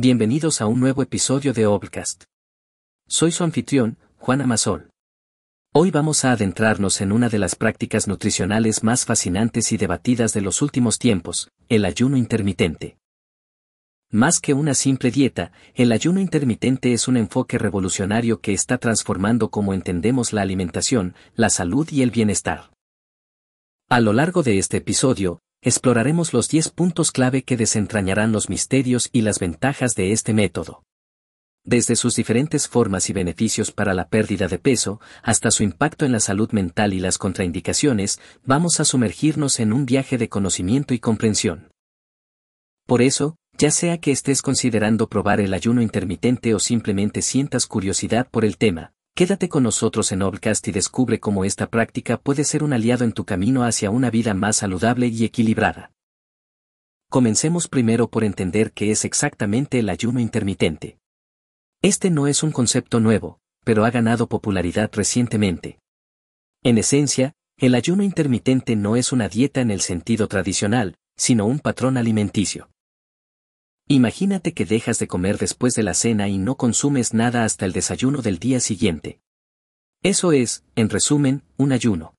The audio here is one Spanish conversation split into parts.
Bienvenidos a un nuevo episodio de Obcast. Soy su anfitrión, Juan Amasol. Hoy vamos a adentrarnos en una de las prácticas nutricionales más fascinantes y debatidas de los últimos tiempos, el ayuno intermitente. Más que una simple dieta, el ayuno intermitente es un enfoque revolucionario que está transformando cómo entendemos la alimentación, la salud y el bienestar. A lo largo de este episodio, exploraremos los 10 puntos clave que desentrañarán los misterios y las ventajas de este método. Desde sus diferentes formas y beneficios para la pérdida de peso, hasta su impacto en la salud mental y las contraindicaciones, vamos a sumergirnos en un viaje de conocimiento y comprensión. Por eso, ya sea que estés considerando probar el ayuno intermitente o simplemente sientas curiosidad por el tema, Quédate con nosotros en Obcast y descubre cómo esta práctica puede ser un aliado en tu camino hacia una vida más saludable y equilibrada. Comencemos primero por entender qué es exactamente el ayuno intermitente. Este no es un concepto nuevo, pero ha ganado popularidad recientemente. En esencia, el ayuno intermitente no es una dieta en el sentido tradicional, sino un patrón alimenticio. Imagínate que dejas de comer después de la cena y no consumes nada hasta el desayuno del día siguiente. Eso es, en resumen, un ayuno.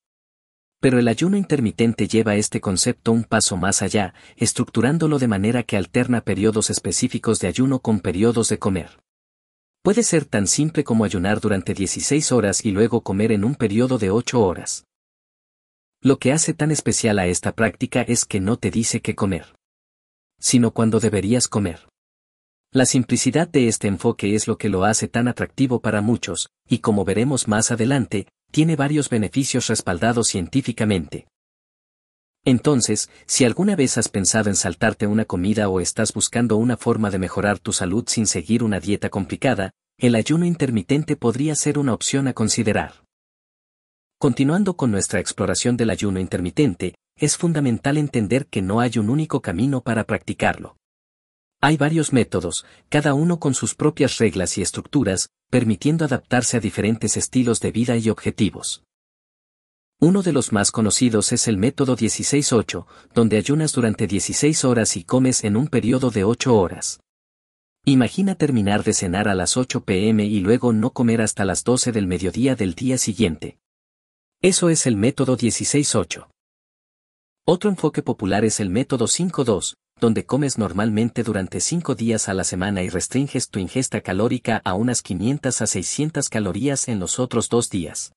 Pero el ayuno intermitente lleva este concepto un paso más allá, estructurándolo de manera que alterna periodos específicos de ayuno con periodos de comer. Puede ser tan simple como ayunar durante 16 horas y luego comer en un periodo de 8 horas. Lo que hace tan especial a esta práctica es que no te dice qué comer sino cuando deberías comer. La simplicidad de este enfoque es lo que lo hace tan atractivo para muchos, y como veremos más adelante, tiene varios beneficios respaldados científicamente. Entonces, si alguna vez has pensado en saltarte una comida o estás buscando una forma de mejorar tu salud sin seguir una dieta complicada, el ayuno intermitente podría ser una opción a considerar. Continuando con nuestra exploración del ayuno intermitente, es fundamental entender que no hay un único camino para practicarlo. Hay varios métodos, cada uno con sus propias reglas y estructuras, permitiendo adaptarse a diferentes estilos de vida y objetivos. Uno de los más conocidos es el método 16-8, donde ayunas durante 16 horas y comes en un periodo de 8 horas. Imagina terminar de cenar a las 8 pm y luego no comer hasta las 12 del mediodía del día siguiente. Eso es el método 16-8. Otro enfoque popular es el método 5-2, donde comes normalmente durante 5 días a la semana y restringes tu ingesta calórica a unas 500 a 600 calorías en los otros dos días.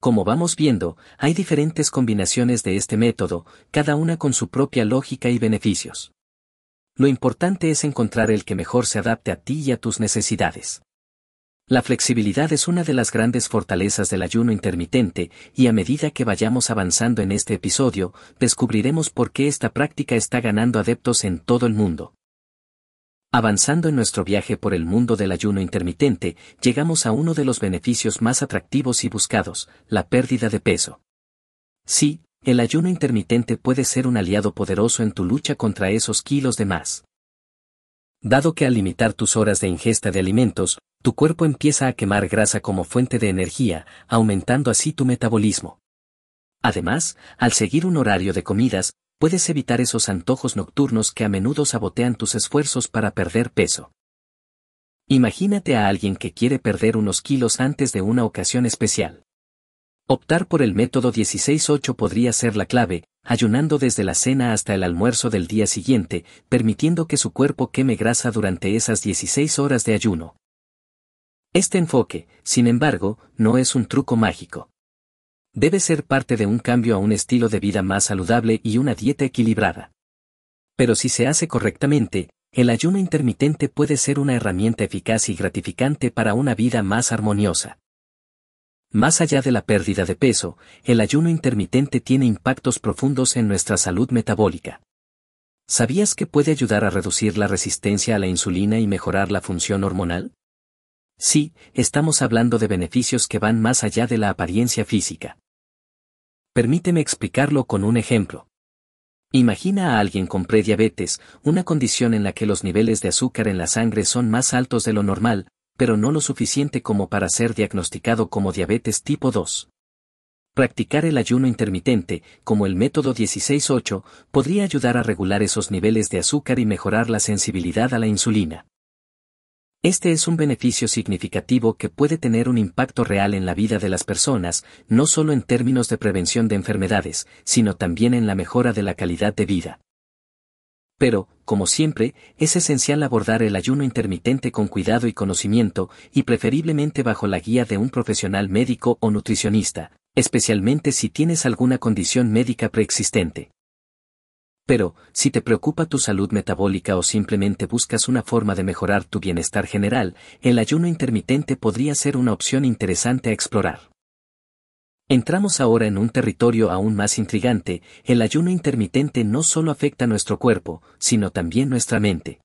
Como vamos viendo, hay diferentes combinaciones de este método, cada una con su propia lógica y beneficios. Lo importante es encontrar el que mejor se adapte a ti y a tus necesidades. La flexibilidad es una de las grandes fortalezas del ayuno intermitente, y a medida que vayamos avanzando en este episodio, descubriremos por qué esta práctica está ganando adeptos en todo el mundo. Avanzando en nuestro viaje por el mundo del ayuno intermitente, llegamos a uno de los beneficios más atractivos y buscados, la pérdida de peso. Sí, el ayuno intermitente puede ser un aliado poderoso en tu lucha contra esos kilos de más. Dado que al limitar tus horas de ingesta de alimentos, tu cuerpo empieza a quemar grasa como fuente de energía, aumentando así tu metabolismo. Además, al seguir un horario de comidas, puedes evitar esos antojos nocturnos que a menudo sabotean tus esfuerzos para perder peso. Imagínate a alguien que quiere perder unos kilos antes de una ocasión especial. Optar por el método 16-8 podría ser la clave, ayunando desde la cena hasta el almuerzo del día siguiente, permitiendo que su cuerpo queme grasa durante esas 16 horas de ayuno. Este enfoque, sin embargo, no es un truco mágico. Debe ser parte de un cambio a un estilo de vida más saludable y una dieta equilibrada. Pero si se hace correctamente, el ayuno intermitente puede ser una herramienta eficaz y gratificante para una vida más armoniosa. Más allá de la pérdida de peso, el ayuno intermitente tiene impactos profundos en nuestra salud metabólica. ¿Sabías que puede ayudar a reducir la resistencia a la insulina y mejorar la función hormonal? Sí, estamos hablando de beneficios que van más allá de la apariencia física. Permíteme explicarlo con un ejemplo. Imagina a alguien con prediabetes, una condición en la que los niveles de azúcar en la sangre son más altos de lo normal, pero no lo suficiente como para ser diagnosticado como diabetes tipo 2. Practicar el ayuno intermitente, como el método 16-8, podría ayudar a regular esos niveles de azúcar y mejorar la sensibilidad a la insulina. Este es un beneficio significativo que puede tener un impacto real en la vida de las personas, no solo en términos de prevención de enfermedades, sino también en la mejora de la calidad de vida. Pero, como siempre, es esencial abordar el ayuno intermitente con cuidado y conocimiento, y preferiblemente bajo la guía de un profesional médico o nutricionista, especialmente si tienes alguna condición médica preexistente. Pero, si te preocupa tu salud metabólica o simplemente buscas una forma de mejorar tu bienestar general, el ayuno intermitente podría ser una opción interesante a explorar. Entramos ahora en un territorio aún más intrigante, el ayuno intermitente no solo afecta nuestro cuerpo, sino también nuestra mente.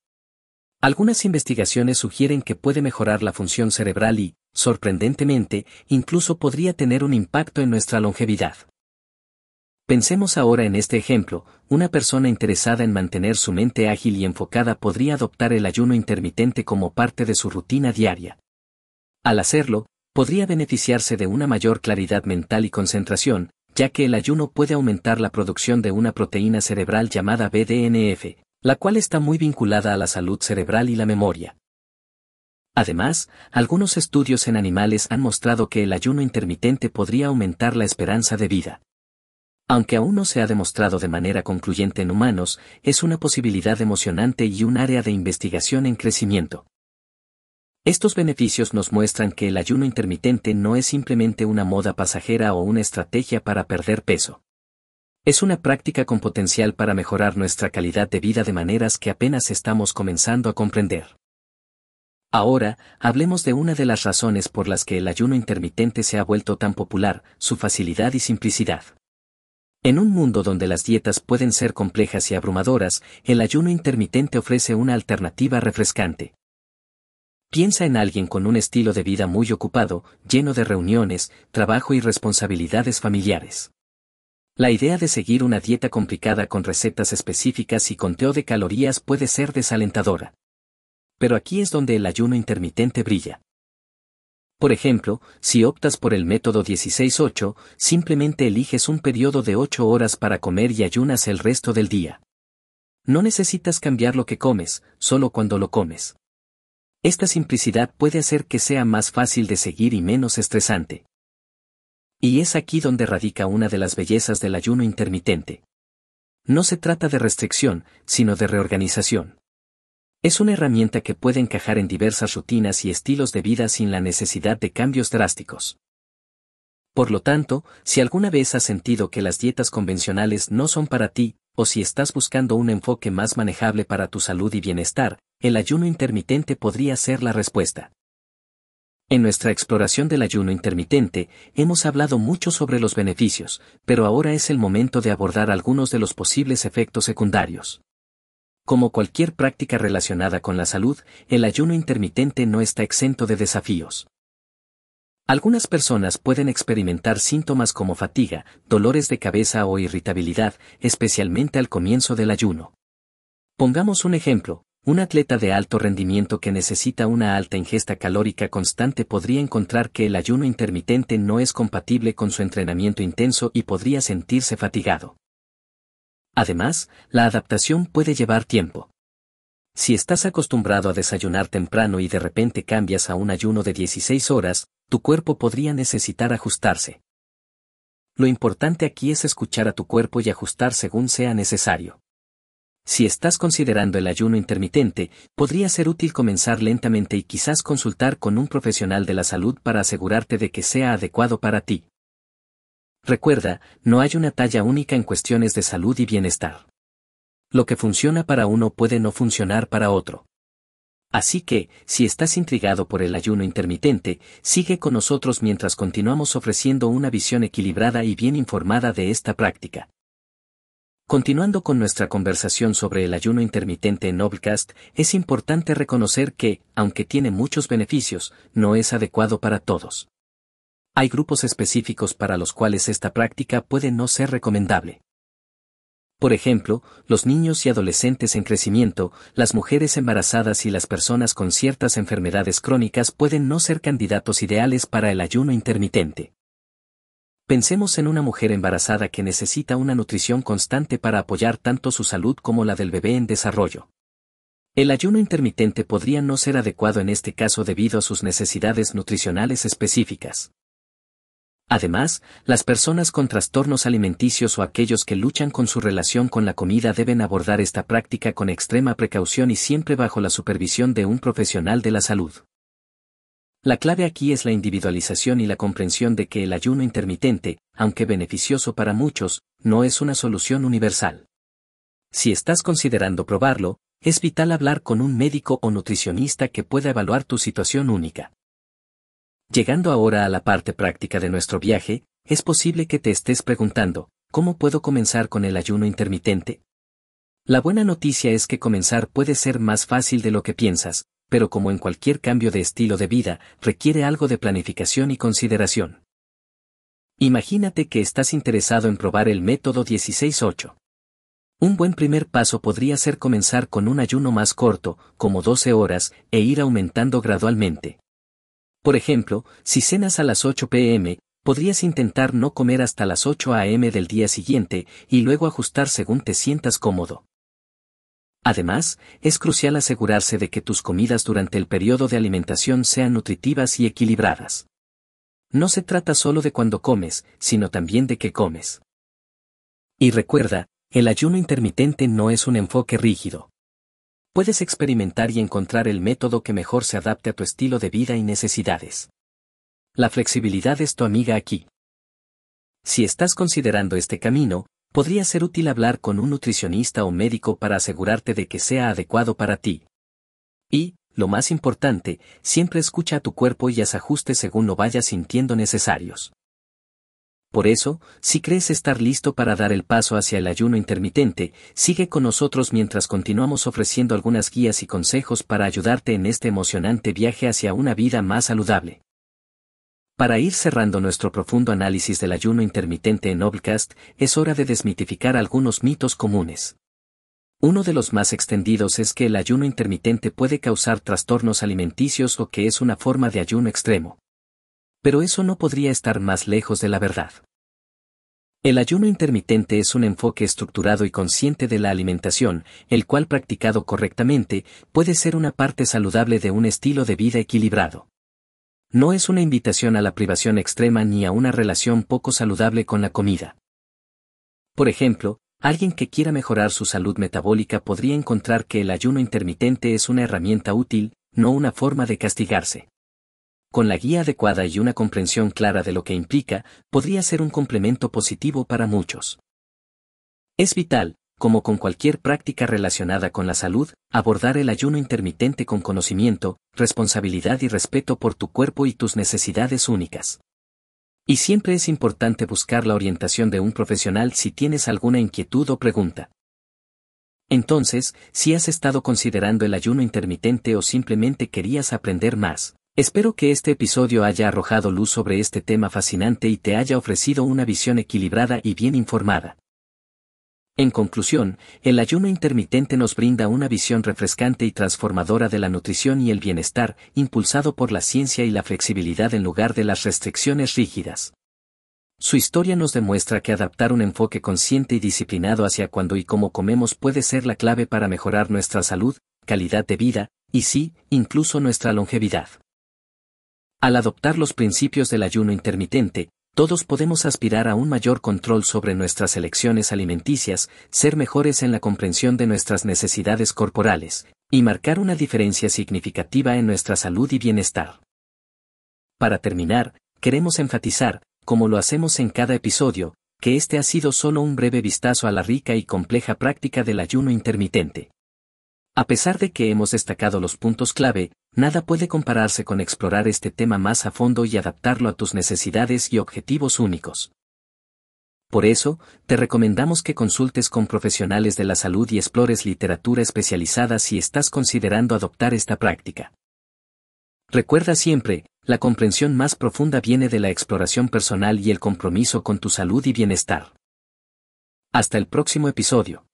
Algunas investigaciones sugieren que puede mejorar la función cerebral y, sorprendentemente, incluso podría tener un impacto en nuestra longevidad. Pensemos ahora en este ejemplo, una persona interesada en mantener su mente ágil y enfocada podría adoptar el ayuno intermitente como parte de su rutina diaria. Al hacerlo, podría beneficiarse de una mayor claridad mental y concentración, ya que el ayuno puede aumentar la producción de una proteína cerebral llamada BDNF, la cual está muy vinculada a la salud cerebral y la memoria. Además, algunos estudios en animales han mostrado que el ayuno intermitente podría aumentar la esperanza de vida. Aunque aún no se ha demostrado de manera concluyente en humanos, es una posibilidad emocionante y un área de investigación en crecimiento. Estos beneficios nos muestran que el ayuno intermitente no es simplemente una moda pasajera o una estrategia para perder peso. Es una práctica con potencial para mejorar nuestra calidad de vida de maneras que apenas estamos comenzando a comprender. Ahora, hablemos de una de las razones por las que el ayuno intermitente se ha vuelto tan popular, su facilidad y simplicidad. En un mundo donde las dietas pueden ser complejas y abrumadoras, el ayuno intermitente ofrece una alternativa refrescante. Piensa en alguien con un estilo de vida muy ocupado, lleno de reuniones, trabajo y responsabilidades familiares. La idea de seguir una dieta complicada con recetas específicas y conteo de calorías puede ser desalentadora. Pero aquí es donde el ayuno intermitente brilla. Por ejemplo, si optas por el método 16-8, simplemente eliges un periodo de 8 horas para comer y ayunas el resto del día. No necesitas cambiar lo que comes, solo cuando lo comes. Esta simplicidad puede hacer que sea más fácil de seguir y menos estresante. Y es aquí donde radica una de las bellezas del ayuno intermitente. No se trata de restricción, sino de reorganización. Es una herramienta que puede encajar en diversas rutinas y estilos de vida sin la necesidad de cambios drásticos. Por lo tanto, si alguna vez has sentido que las dietas convencionales no son para ti, o si estás buscando un enfoque más manejable para tu salud y bienestar, el ayuno intermitente podría ser la respuesta. En nuestra exploración del ayuno intermitente, hemos hablado mucho sobre los beneficios, pero ahora es el momento de abordar algunos de los posibles efectos secundarios. Como cualquier práctica relacionada con la salud, el ayuno intermitente no está exento de desafíos. Algunas personas pueden experimentar síntomas como fatiga, dolores de cabeza o irritabilidad, especialmente al comienzo del ayuno. Pongamos un ejemplo, un atleta de alto rendimiento que necesita una alta ingesta calórica constante podría encontrar que el ayuno intermitente no es compatible con su entrenamiento intenso y podría sentirse fatigado. Además, la adaptación puede llevar tiempo. Si estás acostumbrado a desayunar temprano y de repente cambias a un ayuno de 16 horas, tu cuerpo podría necesitar ajustarse. Lo importante aquí es escuchar a tu cuerpo y ajustar según sea necesario. Si estás considerando el ayuno intermitente, podría ser útil comenzar lentamente y quizás consultar con un profesional de la salud para asegurarte de que sea adecuado para ti. Recuerda, no hay una talla única en cuestiones de salud y bienestar. Lo que funciona para uno puede no funcionar para otro. Así que, si estás intrigado por el ayuno intermitente, sigue con nosotros mientras continuamos ofreciendo una visión equilibrada y bien informada de esta práctica. Continuando con nuestra conversación sobre el ayuno intermitente en Noblecast, es importante reconocer que, aunque tiene muchos beneficios, no es adecuado para todos. Hay grupos específicos para los cuales esta práctica puede no ser recomendable. Por ejemplo, los niños y adolescentes en crecimiento, las mujeres embarazadas y las personas con ciertas enfermedades crónicas pueden no ser candidatos ideales para el ayuno intermitente. Pensemos en una mujer embarazada que necesita una nutrición constante para apoyar tanto su salud como la del bebé en desarrollo. El ayuno intermitente podría no ser adecuado en este caso debido a sus necesidades nutricionales específicas. Además, las personas con trastornos alimenticios o aquellos que luchan con su relación con la comida deben abordar esta práctica con extrema precaución y siempre bajo la supervisión de un profesional de la salud. La clave aquí es la individualización y la comprensión de que el ayuno intermitente, aunque beneficioso para muchos, no es una solución universal. Si estás considerando probarlo, es vital hablar con un médico o nutricionista que pueda evaluar tu situación única. Llegando ahora a la parte práctica de nuestro viaje, es posible que te estés preguntando, ¿cómo puedo comenzar con el ayuno intermitente? La buena noticia es que comenzar puede ser más fácil de lo que piensas, pero como en cualquier cambio de estilo de vida, requiere algo de planificación y consideración. Imagínate que estás interesado en probar el método 16-8. Un buen primer paso podría ser comenzar con un ayuno más corto, como 12 horas, e ir aumentando gradualmente. Por ejemplo, si cenas a las 8 pm, podrías intentar no comer hasta las 8 am del día siguiente y luego ajustar según te sientas cómodo. Además, es crucial asegurarse de que tus comidas durante el periodo de alimentación sean nutritivas y equilibradas. No se trata solo de cuando comes, sino también de qué comes. Y recuerda, el ayuno intermitente no es un enfoque rígido. Puedes experimentar y encontrar el método que mejor se adapte a tu estilo de vida y necesidades. La flexibilidad es tu amiga aquí. Si estás considerando este camino, podría ser útil hablar con un nutricionista o médico para asegurarte de que sea adecuado para ti. Y, lo más importante, siempre escucha a tu cuerpo y haz ajustes según lo vayas sintiendo necesarios. Por eso, si crees estar listo para dar el paso hacia el ayuno intermitente, sigue con nosotros mientras continuamos ofreciendo algunas guías y consejos para ayudarte en este emocionante viaje hacia una vida más saludable. Para ir cerrando nuestro profundo análisis del ayuno intermitente en Obcast, es hora de desmitificar algunos mitos comunes. Uno de los más extendidos es que el ayuno intermitente puede causar trastornos alimenticios o que es una forma de ayuno extremo. Pero eso no podría estar más lejos de la verdad. El ayuno intermitente es un enfoque estructurado y consciente de la alimentación, el cual practicado correctamente, puede ser una parte saludable de un estilo de vida equilibrado. No es una invitación a la privación extrema ni a una relación poco saludable con la comida. Por ejemplo, alguien que quiera mejorar su salud metabólica podría encontrar que el ayuno intermitente es una herramienta útil, no una forma de castigarse. Con la guía adecuada y una comprensión clara de lo que implica, podría ser un complemento positivo para muchos. Es vital, como con cualquier práctica relacionada con la salud, abordar el ayuno intermitente con conocimiento, responsabilidad y respeto por tu cuerpo y tus necesidades únicas. Y siempre es importante buscar la orientación de un profesional si tienes alguna inquietud o pregunta. Entonces, si has estado considerando el ayuno intermitente o simplemente querías aprender más, espero que este episodio haya arrojado luz sobre este tema fascinante y te haya ofrecido una visión equilibrada y bien informada. En conclusión, el ayuno intermitente nos brinda una visión refrescante y transformadora de la nutrición y el bienestar, impulsado por la ciencia y la flexibilidad en lugar de las restricciones rígidas. Su historia nos demuestra que adaptar un enfoque consciente y disciplinado hacia cuándo y cómo comemos puede ser la clave para mejorar nuestra salud, calidad de vida, y sí, incluso nuestra longevidad. Al adoptar los principios del ayuno intermitente, todos podemos aspirar a un mayor control sobre nuestras elecciones alimenticias, ser mejores en la comprensión de nuestras necesidades corporales, y marcar una diferencia significativa en nuestra salud y bienestar. Para terminar, queremos enfatizar, como lo hacemos en cada episodio, que este ha sido solo un breve vistazo a la rica y compleja práctica del ayuno intermitente. A pesar de que hemos destacado los puntos clave, nada puede compararse con explorar este tema más a fondo y adaptarlo a tus necesidades y objetivos únicos. Por eso, te recomendamos que consultes con profesionales de la salud y explores literatura especializada si estás considerando adoptar esta práctica. Recuerda siempre, la comprensión más profunda viene de la exploración personal y el compromiso con tu salud y bienestar. Hasta el próximo episodio.